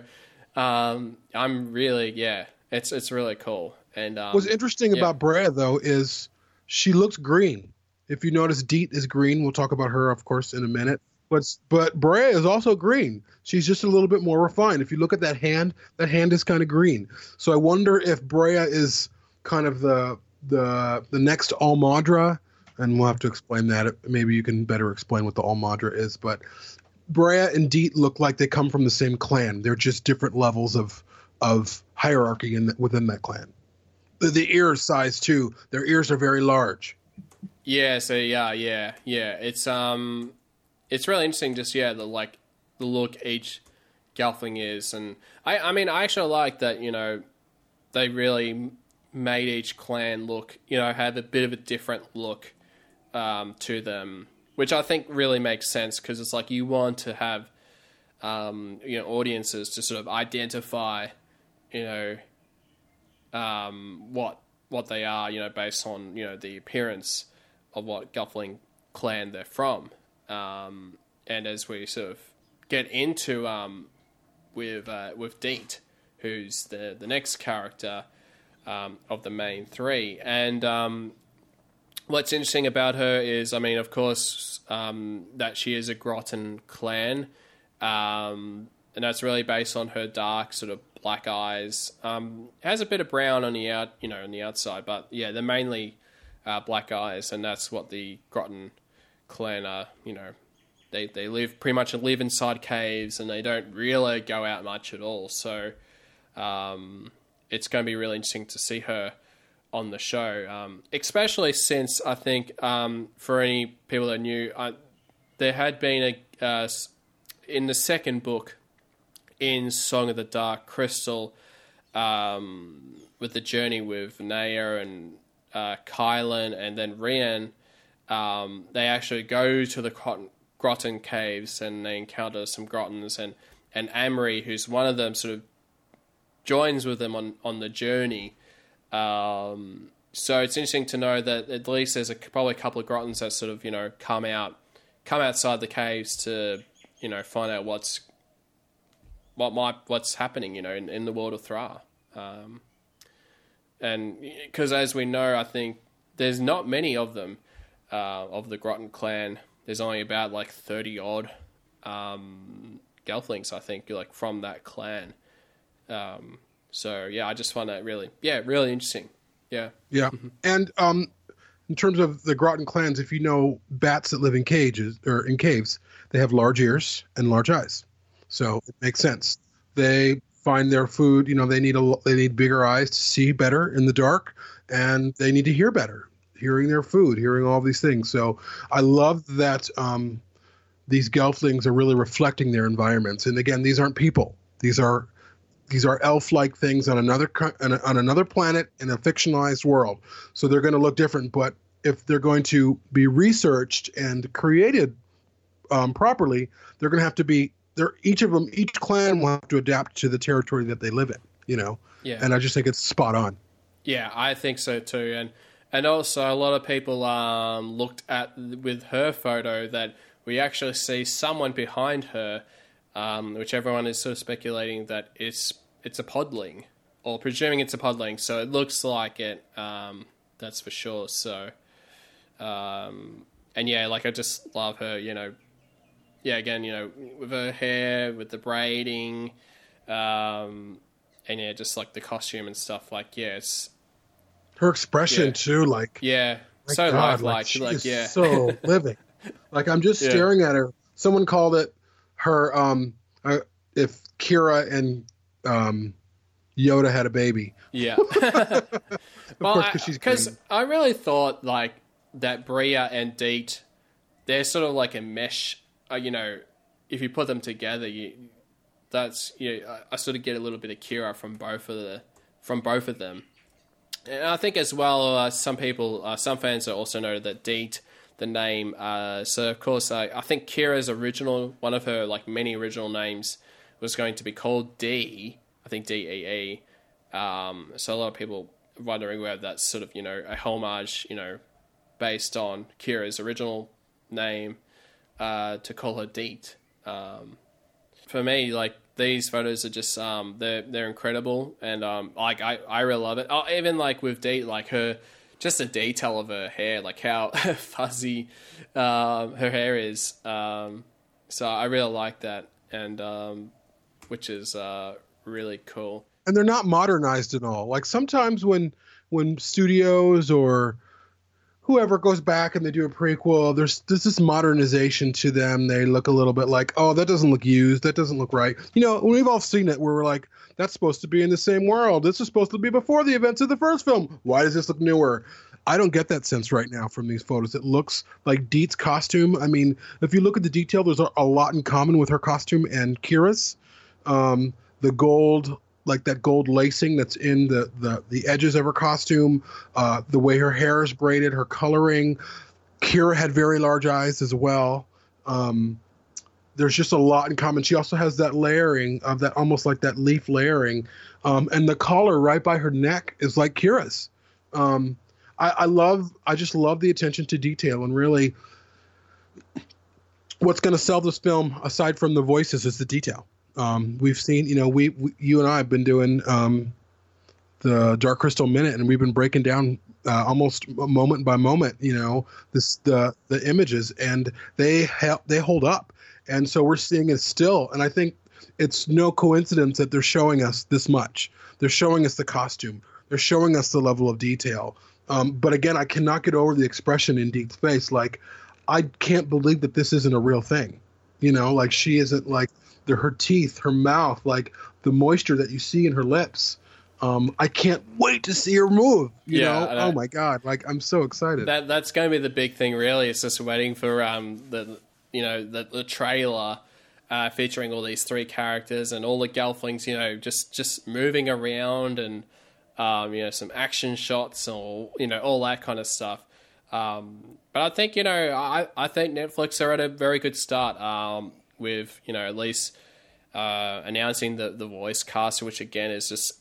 um, I'm really yeah, it's it's really cool. And um, What's interesting yeah. about Brea though is she looks green. If you notice, Deet is green. We'll talk about her, of course, in a minute. But but Brea is also green. She's just a little bit more refined. If you look at that hand, that hand is kind of green. So I wonder if Brea is kind of the the the next All-Maudra, and we'll have to explain that. Maybe you can better explain what the All-Maudra is. But Brea and Deet look like they come from the same clan. They're just different levels of of hierarchy in within that clan. The, the ear size too. Their ears are very large. Yeah, so yeah, yeah, yeah. It's um it's really interesting just yeah, the like the look each Gelfling is and I I mean I actually like that, you know, they really made each clan look, you know, have a bit of a different look um, to them, which I think really makes sense because it's like you want to have um, you know audiences to sort of identify, you know, um, what what they are, you know, based on you know the appearance of what Gelfling clan they're from. Um, and as we sort of get into um, with uh, with Deet, who's the the next character um, of the main three, and um, what's interesting about her is, I mean, of course, um, that she is a Grottan clan, um, and that's really based on her dark sort of black eyes. Um, has a bit of brown on the out, you know, on the outside, but yeah, they're mainly uh, black eyes, and that's what the Grottan clan are. You know, they they live pretty much live inside caves, and they don't really go out much at all. So um, it's going to be really interesting to see her on the show, um, especially since I think um, for any people that knew, uh, there had been a uh, in the second book in Song of the Dark Crystal um, with the journey with Naia and uh, Kylan and then Rian. Um, they actually go to the Grottan, Grottan caves and they encounter some Grottans and and Amri, who's one of them, sort of joins with them on on the journey. Um, so it's interesting to know that at least there's a, probably a couple of Grottans that sort of you know come out come outside the caves to you know find out what's what might what's happening you know in, in the world of Thra. Um, and because as we know, I think there's not many of them uh, of the Grottan clan. There's only about like thirty odd um, Gelflings, I think, like from that clan. Um, so yeah, I just find that really, yeah, really interesting. Yeah, Yeah, and um, in terms of the Grottan clans, if you know bats that live in cages or in caves, they have large ears and large eyes, so it makes sense. They find their food. You know, they need a they need bigger eyes to see better in the dark, and they need to hear better, hearing their food, hearing all these things. So I love that um, these gelflings are really reflecting their environments. And again, these aren't people; these are these are elf-like things on another on, another planet in a fictionalized world. So they're going to look different. But if they're going to be researched and created um, properly, they're going to have to be. They're each of them. Each clan will have to adapt to the territory that they live in. You know. yeah, And I just think it's spot on. Yeah, I think so too, and and also a lot of people um, looked at with her photo that we actually see someone behind her, um, which everyone is sort of speculating that it's it's a podling or presuming it's a podling. So it looks like it. Um, that's for sure. So, um, and yeah, like I just love her. You know, yeah, again, you know, with her hair, with the braiding, um, and yeah, just like the costume and stuff. Like, yeah, it's Her expression Yeah. too, like yeah, so God, lifelike. she Like, is yeah, so living. [laughs] Like I'm just Yeah. staring at her. Someone called it her. Um, uh, if Kira and um, Yoda had a baby, yeah. [laughs] of [laughs] course, because she's because. I really thought like that Brea and Deet, they're sort of like a mesh. Uh, you know, if you put them together, you that's you. Know, I, I sort of get a little bit of Kira from both of the from both of them. And I think as well, uh, some people, uh, some fans also know that Deet, the name. Uh, so of course, I, I think Kira's original, one of her like many original names, was going to be called D. I think D E E. Um, so a lot of people wondering whether that's sort of you know a homage, you know, based on Kira's original name uh, to call her Deet. Um, for me, like these photos are just um, they're they're incredible, and um, like I, I really love it. Oh, even like with Deet, like her just the detail of her hair, like how [laughs] fuzzy um, her hair is. Um, so I really like that, and um, which is uh, really cool. and they're not modernized at all. Like sometimes when when studios or whoever goes back and they do a prequel, there's there's this modernization to them. They look a little bit like, oh, that doesn't look used. That doesn't look right. You know, we've all seen it where we're like, that's supposed to be in the same world. This is supposed to be before the events of the first film. Why does this look newer? I don't get that sense right now from these photos. It looks like Deet's costume. I mean, if you look at the detail, there's a, lot in common with her costume and Kira's. Um, the gold like that gold lacing that's in the the, the edges of her costume, uh, the way her hair is braided, her coloring. Kira had very large eyes as well. Um, there's just a lot in common. She also has that layering of that almost like that leaf layering, um, and the collar right by her neck is like Kira's. Um, I, I love, I just love the attention to detail and really. What's going to sell this film, aside from the voices, is the detail. Um, we've seen, you know, we, we you and I have been doing um, the Dark Crystal Minute, and we've been breaking down uh, almost moment by moment, you know, this the the images, and they help they hold up, and so we're seeing it still, and I think it's no coincidence that they're showing us this much. They're showing us the costume. They're showing us the level of detail. Um, but again, I cannot get over the expression in Deet's face. Like, I can't believe that this isn't a real thing. You know, like she isn't like the, her teeth, her mouth, like the moisture that you see in her lips. Um, I can't wait to see her move. You Yeah, know, oh my god, like I'm so excited. That that's going to be the big thing, really. It's just waiting for um the you know the the trailer uh, featuring all these three characters and all the Gelflings, you know, just just moving around and um you know some action shots or you know all that kind of stuff. Um, but I think you know I I think Netflix are at a very good start um with you know at least uh, announcing the the voice cast, which again is just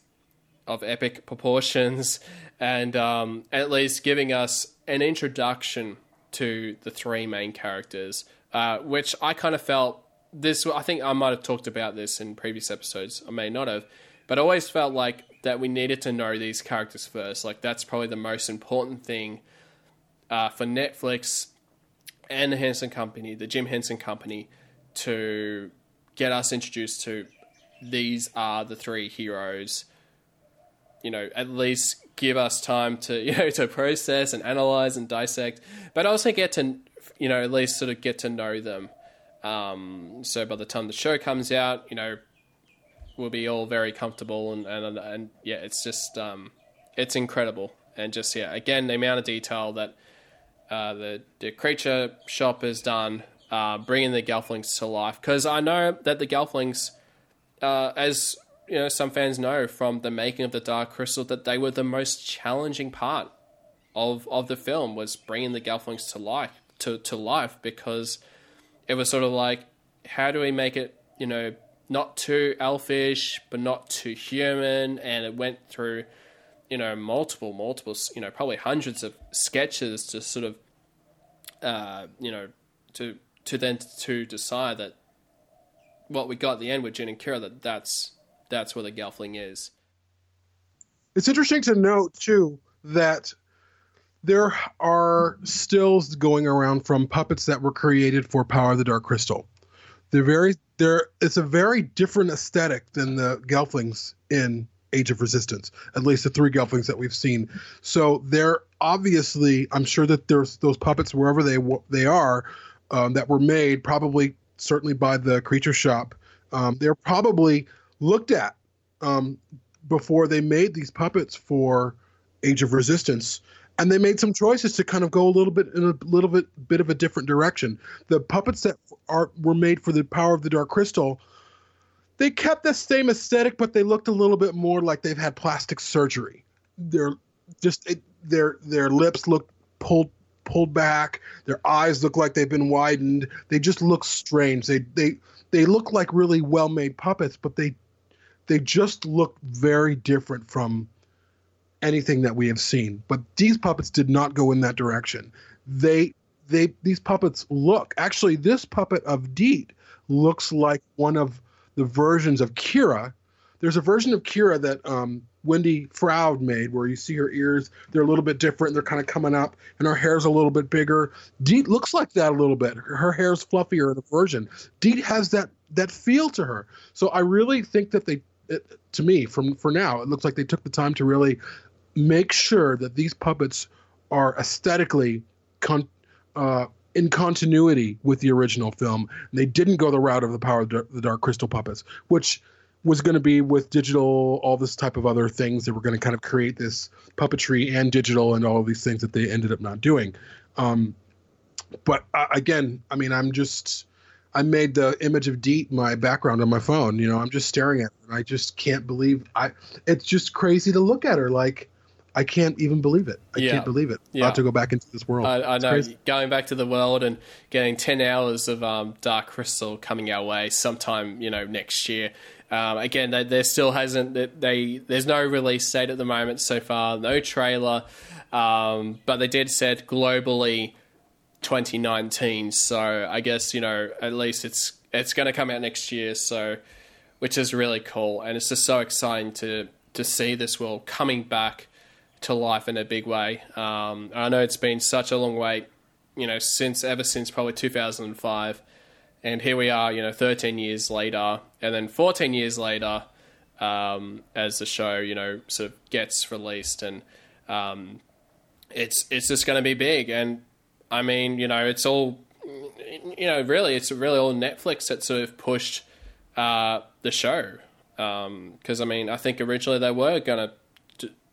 of epic proportions, and um, at least giving us an introduction to the three main characters uh, which I kind of felt this. I think I might have talked about this in previous episodes. I may not have, but I always felt like that we needed to know these characters first. Like that's probably the most important thing uh, for Netflix and the Henson Company, the Jim Henson Company, to get us introduced to these are the three heroes. You know, at least give us time to [laughs] you know to process and analyze and dissect, but also get to you know at least sort of get to know them. Um, so by the time the show comes out, you know, we'll be all very comfortable and and, and yeah, it's just um, it's incredible and just yeah, again the amount of detail that uh, the the creature shop has done, uh, bringing the Gelflings to life. Because I know that the Gelflings, uh, as you know, some fans know from the making of the Dark Crystal, that they were the most challenging part of of the film was bringing the Gelflings to life to to life because it was sort of like how do we make it you know not too elfish but not too human and it went through you know multiple multiple you know probably hundreds of sketches to sort of uh, you know to to then to decide that what we got at the end with Jen and Kira that that's that's where the Gelfling is. It's interesting to note too that there are stills going around from puppets that were created for Power of the Dark Crystal. They're very they're it's a very different aesthetic than the Gelflings in Age of Resistance, at least the three Gelflings that we've seen. So they're obviously, I'm sure that there's those puppets wherever they they are um, that were made, probably certainly by the Creature Shop. Um, they're probably looked at um, before they made these puppets for Age of Resistance, and they made some choices to kind of go a little bit in a little bit bit of a different direction. The puppets that are were made for the Power of the Dark Crystal they kept the same aesthetic, but they looked a little bit more like they've had plastic surgery. Their just it, their their lips look pulled pulled back. Their eyes look like they've been widened. They just look strange. They they they look like really well made puppets, but they they just look very different from anything that we have seen. But these puppets did not go in that direction. They they these puppets look actually this puppet of Deet looks like one of the versions of Kira. There's a version of Kira that um, Wendy Froud made where you see her ears, they're a little bit different, they're kind of coming up, and her hair's a little bit bigger. Deet looks like that a little bit. Her hair's fluffier in a version. Deet has that that feel to her. So I really think that they, it, to me, from for now, it looks like they took the time to really make sure that these puppets are aesthetically con, uh, in continuity with the original film. And they didn't go the route of the power of the Dark Crystal puppets, which was going to be with digital, all this type of other things. that were going to kind of create this puppetry and digital and all of these things that they ended up not doing. Um, but uh, again, I mean, I'm just. I made the image of Deet my background on my phone. You know, I'm just staring at her. I just can't believe I. It's just crazy to look at her. Like, I can't even believe it. I yeah. can't believe it. Yeah. About to go back into this world. I, I know. Crazy. Going back to the world and getting ten hours of um, Dark Crystal coming our way sometime, you know, next year. Um, again, there, there, still hasn't. They there's no release date at the moment so far. No trailer, um, but they did said globally 2019. So I guess you know at least it's it's going to come out next year. So which is really cool, and it's just so exciting to to see this world coming back to life in a big way. Um, I know it's been such a long wait, you know, since ever since probably 2005, and here we are, you know, 13 years later, and then 14 years later, um, as the show, you know, sort of gets released, and um, it's it's just going to be big. And I mean, you know, it's all, you know, really, it's really all Netflix that sort of pushed uh, the show. Because um, I mean, I think originally they were going to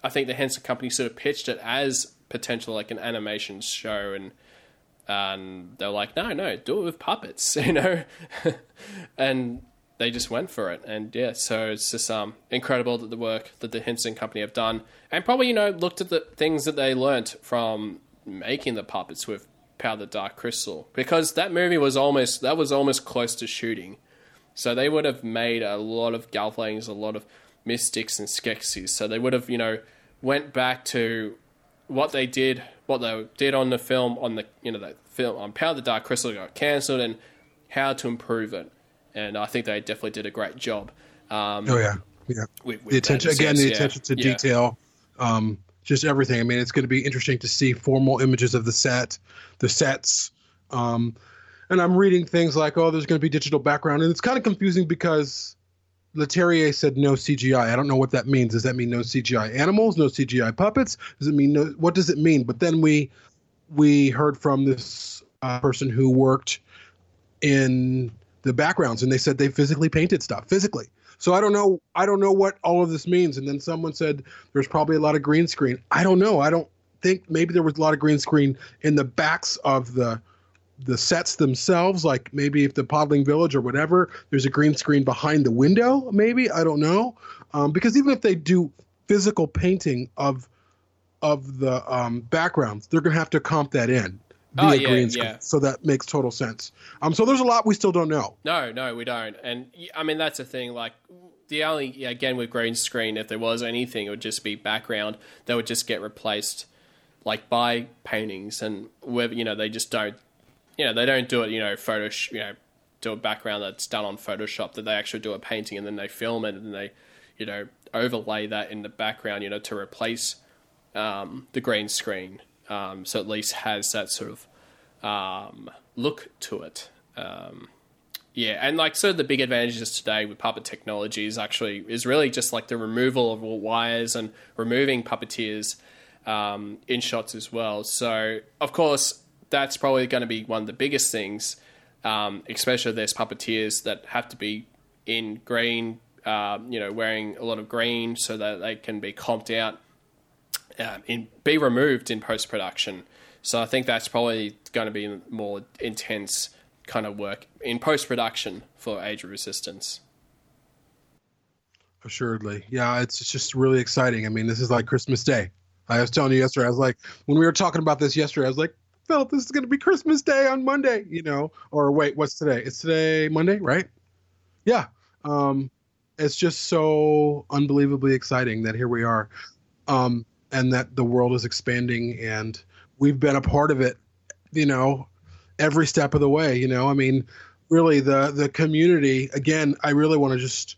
I think the Henson Company sort of pitched it as potential like an animation show, and and they're like, no, no, do it with puppets, [laughs] you know, and they just went for it, and yeah, so it's just um incredible that the work that the Henson Company have done, and probably you know looked at the things that they learnt from making the puppets with Power the Dark Crystal, because that movie was almost that was almost close to shooting. So they would have made a lot of Gelflings, a lot of mystics and Skeksis. So they would have, you know, went back to what they did what they did on the film on the you know the film on Power of the Dark Crystal got cancelled and how to improve it. And I think they definitely did a great job. Um, Oh yeah, yeah. with, with the attention again, the yeah, attention to yeah. detail, um, just everything. I mean, it's going to be interesting to see formal images of the set, the sets, um, and I'm reading things like, oh, there's going to be digital background, and it's kind of confusing because Leterrier said no CGI. I don't know what that means. Does that mean no CGI animals, no CGI puppets? Does it mean no? What does it mean? But then we we heard from this uh, person who worked in the backgrounds and they said they physically painted stuff physically so i don't know i don't know what all of this means and then someone said there's probably a lot of green screen i don't know i don't think maybe there was a lot of green screen in the backs of the the sets themselves like maybe if the Podling Village or whatever there's a green screen behind the window maybe i don't know um, because even if they do physical painting of of the um, backgrounds they're going to have to comp that in via Oh, yeah, green screen yeah. so that makes total sense um, so there's a lot we still don't know No, no, we don't. And I mean, that's the thing. Like, the only yeah, again with green screen, if there was anything, it would just be background that would just get replaced, like by paintings and whether you know they just don't, you know, they don't do it. You know, Photoshop, you know, do a background that's done on Photoshop. That they actually do a painting and then they film it and they, you know, overlay that in the background. You know, to replace um, the green screen. Um, so at least has that sort of um, look to it. Um, yeah, and like sort of the big advantages today with puppet technology is actually is really just like the removal of all wires and removing puppeteers um, in shots as well. So of course, that's probably going to be one of the biggest things, um, especially there's puppeteers that have to be in green, um, you know, wearing a lot of green so that they can be comped out um, in, be removed in post production. So I think that's probably going to be more intense kind of work in post production for Age of Resistance. Assuredly. Yeah, it's just really exciting. I mean, this is like Christmas Day. I was telling you yesterday, I was like, when we were talking about this yesterday, I was like, Phil, this is going to be Christmas Day on Monday, you know? Or wait, what's today? It's today Monday, right? Yeah. Um, it's just so unbelievably exciting that here we are. Um, and that the world is expanding and we've been a part of it, you know, every step of the way, you know? I mean, really the the community, again, I really want to just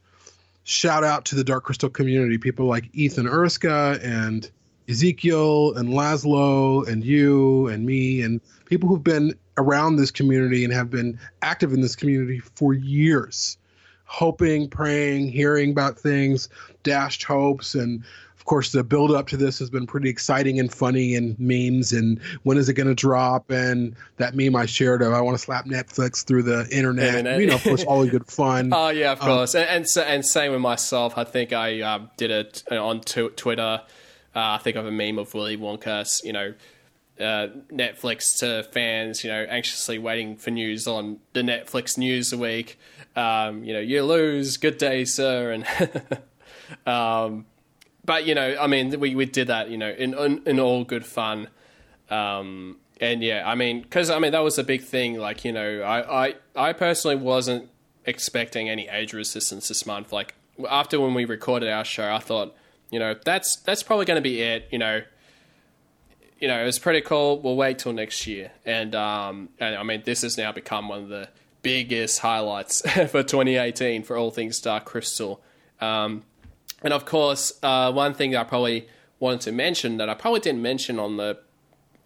shout out to the Dark Crystal community, people like Ethan Erska and Ezekiel and Laszlo and you and me and people who've been around this community and have been active in this community for years, hoping, praying, hearing about things, dashed hopes and of course the build up to this has been pretty exciting and funny and memes and when is it going to drop and that meme I shared of I want to slap Netflix through the internet, Internet. you know of course all good fun [laughs] Oh yeah, of course, and and, and same with myself. I think I um, did it on t- Twitter. Uh, I think of a meme of Willy Wonka, you know, uh, Netflix to fans, you know, anxiously waiting for news on the Netflix news a week. Um, you know, you lose, good day, sir, and [laughs] um, but you know, I mean, we we did that, you know, in in, in all good fun. Um, and yeah, I mean, because I mean that was a big thing. Like you know, I I, I personally wasn't expecting any age resistance this month. Like after when we recorded our show, I thought, you know, that's that's probably going to be it. You know, you know, it was pretty cool. We'll wait till next year. And um, and I mean, this has now become one of the biggest highlights [laughs] for 2018 for all things Dark Crystal. Um, and of course, uh, one thing that I probably wanted to mention that I probably didn't mention on the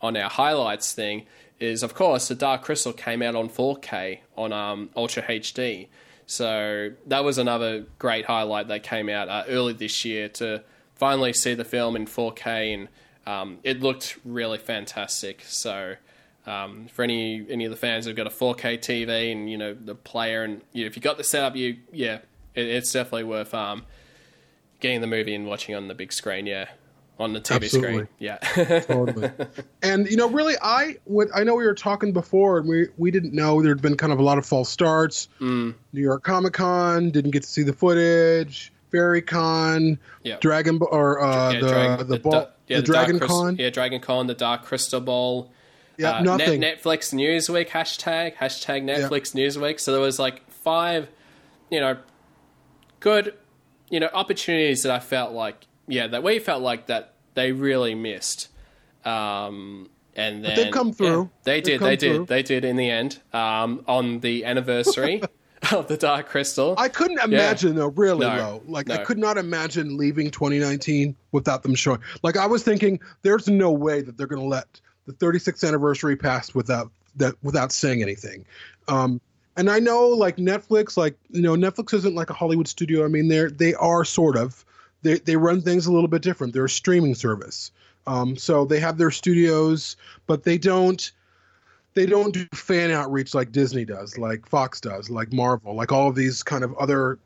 on our highlights thing is, of course, the Dark Crystal came out on 4K on um, Ultra HD. So that was another great highlight that came out uh, early this year to finally see the film in 4K, and um, it looked really fantastic. So um, for any any of the fans who've got a 4K TV and you know the player, and you know, if you got the setup, you yeah, it, it's definitely worth um, getting the movie and watching on the big screen. Yeah, on the TV Absolutely. screen. Yeah. totally. [laughs] And you know, really, I would. I know we were talking before, and we we didn't know there'd been kind of a lot of false starts. Mm. New York Comic Con didn't get to see the footage. FaerieCon, Yeah. Dragon Ball, or uh, Yeah, the Drag- the, ball, da- yeah, the, Dark Dragon Con. Yeah, Dragon Con, the Dark Crystal Ball. Yeah, uh, nothing. Net- Netflix Newsweek hashtag hashtag Netflix Newsweek. So there was like five, you know, good, you know, opportunities that I felt like yeah that we felt like that they really missed. Um, and then But they've come through. yeah, they did. They did. through. They did in the end. Um, on the anniversary [laughs] of the Dark Crystal. I couldn't imagine though, really No, low. Like I could not imagine leaving 2019 without them showing. Like I was thinking, there's no way that they're going to let the 36th anniversary pass without that without saying anything. Um, and I know, like Netflix, like you know, Netflix isn't like a Hollywood studio. I mean, they're they are sort of. They they run things a little bit different. They're a streaming service. Um, so they have their studios, but they don't they don't do fan outreach like Disney does, like Fox does, like Marvel, like all of these kind of other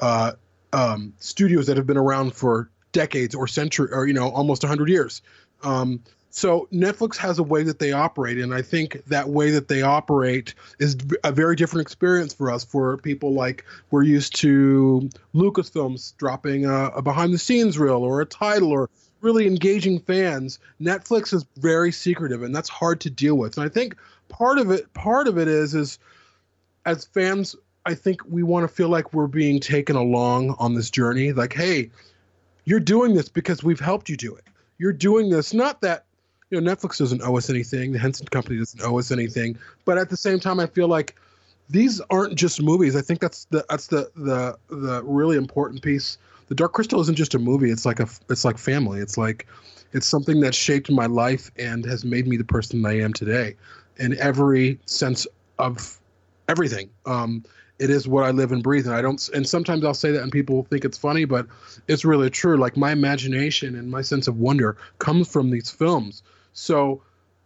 uh, um, studios that have been around for decades or century or you know almost 100 years. Um, so Netflix has a way that they operate, and I think that way that they operate is a very different experience for us. For people like we're used to Lucasfilms dropping a, a behind-the-scenes reel or a title or really engaging fans. Netflix is very secretive, and that's hard to deal with. And I think part of it, part of it is, is as fans, I think we want to feel like we're being taken along on this journey. Like, hey, you're doing this because we've helped you do it. You're doing this not that you know Netflix doesn't owe us anything, the Henson Company doesn't owe us anything, but at the same time, I feel like these aren't just movies. I think that's the that's the the the really important piece. The Dark Crystal isn't just a movie. It's like a it's like family. It's like it's something that shaped my life and has made me the person I am today, in every sense of everything. Um, it is what I live and breathe, and I don't. And sometimes I'll say that, and people think it's funny, but it's really true. Like my imagination and my sense of wonder comes from these films. So,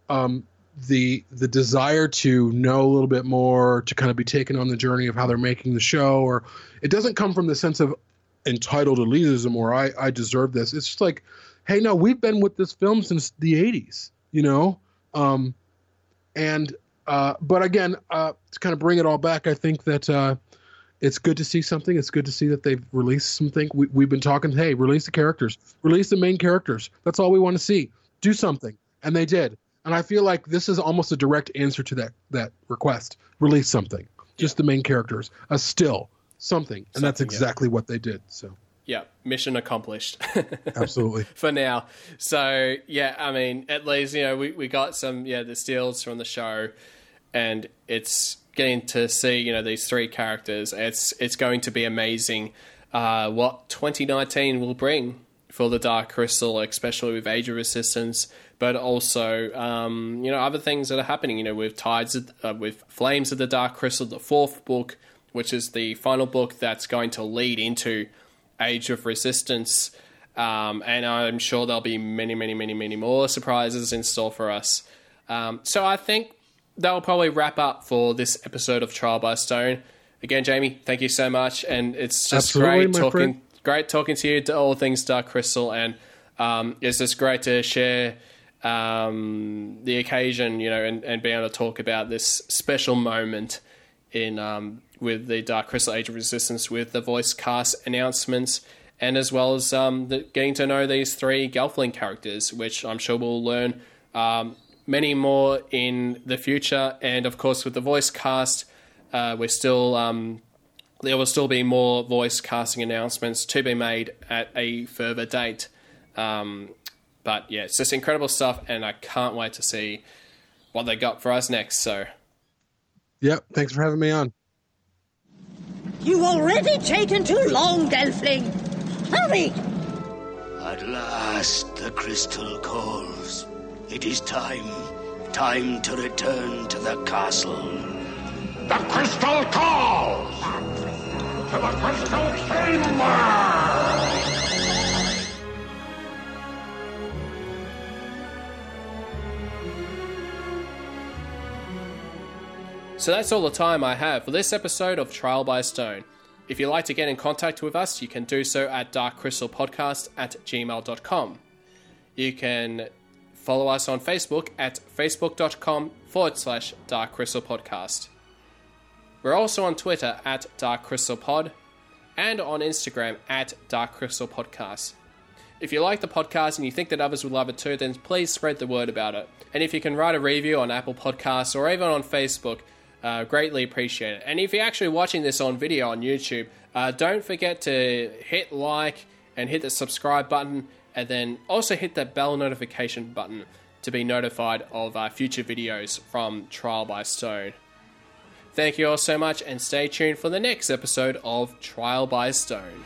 um, the the desire to know a little bit more, to kind of be taken on the journey of how they're making the show, or it doesn't come from the sense of entitled elitism or I I deserve this. It's just like, hey, no, we've been with this film since the '80s, you know. Um, and uh, but again, uh, to kind of bring it all back, I think that uh, it's good to see something. It's good to see that they've released something. We, we've been talking, hey, release the characters, release the main characters. That's all we want to see. Do something, and they did. And I feel like this is almost a direct answer to that that request. Release something, just the main characters, a still something, and that's Something, yeah. exactly what they did. So yeah, mission accomplished. [laughs] absolutely. for now. So yeah, I mean, at least you know we, we got some yeah the steals from the show, and it's getting to see you know these three characters. It's it's going to be amazing. Uh, what 2019 will bring for the Dark Crystal, especially with Age of Resistance, but also um, you know other things that are happening. You know with Tides, of- uh, with Flames of the Dark Crystal, the fourth book, which is the final book that's going to lead into Age of Resistance. Um, and I'm sure there'll be many, many, many, many more surprises in store for us. Um, so I think that'll probably wrap up for this episode of Trial by Stone. Again, Jamie, thank you so much, and it's just Absolutely, great talking. friend. Great talking to you to all things Dark Crystal, and um, it's just great to share um, the occasion, you know, and, and be able to talk about this special moment in um, with the Dark Crystal Age of Resistance with the voice cast announcements, and as well as um, the, getting to know these three Gelfling characters, which I'm sure we'll learn um, many more in the future. And of course, with the voice cast, uh, we're still um, there will still be more voice casting announcements to be made at a further date. Um, but yeah, it's just incredible stuff, and I can't wait to see what they got for us next. So. Yep. Thanks for having me on. You've already taken too long, Gelfling. Hurry! At last, the crystal calls. It is time. Time to return to the castle. The crystal calls! To the crystal chamber! So that's all the time I have for this episode of Trial by Stone. If you'd like to get in contact with us, you can do so at darkcrystalpodcast at gmail.com. You can follow us on Facebook at facebook.com forward slash darkcrystalpodcast. We're also on Twitter at darkcrystalpod and on Instagram at darkcrystalpodcast. If you like the podcast and you think that others would love it too, then please spread the word about it. And if you can write a review on Apple Podcasts or even on Facebook, uh, greatly appreciate it. And if you're actually watching this on video on YouTube, uh, don't forget to hit like and hit the subscribe button, and then also hit that bell notification button to be notified of uh, future videos from Trial by Stone. Thank you all so much, and stay tuned for the next episode of Trial by Stone.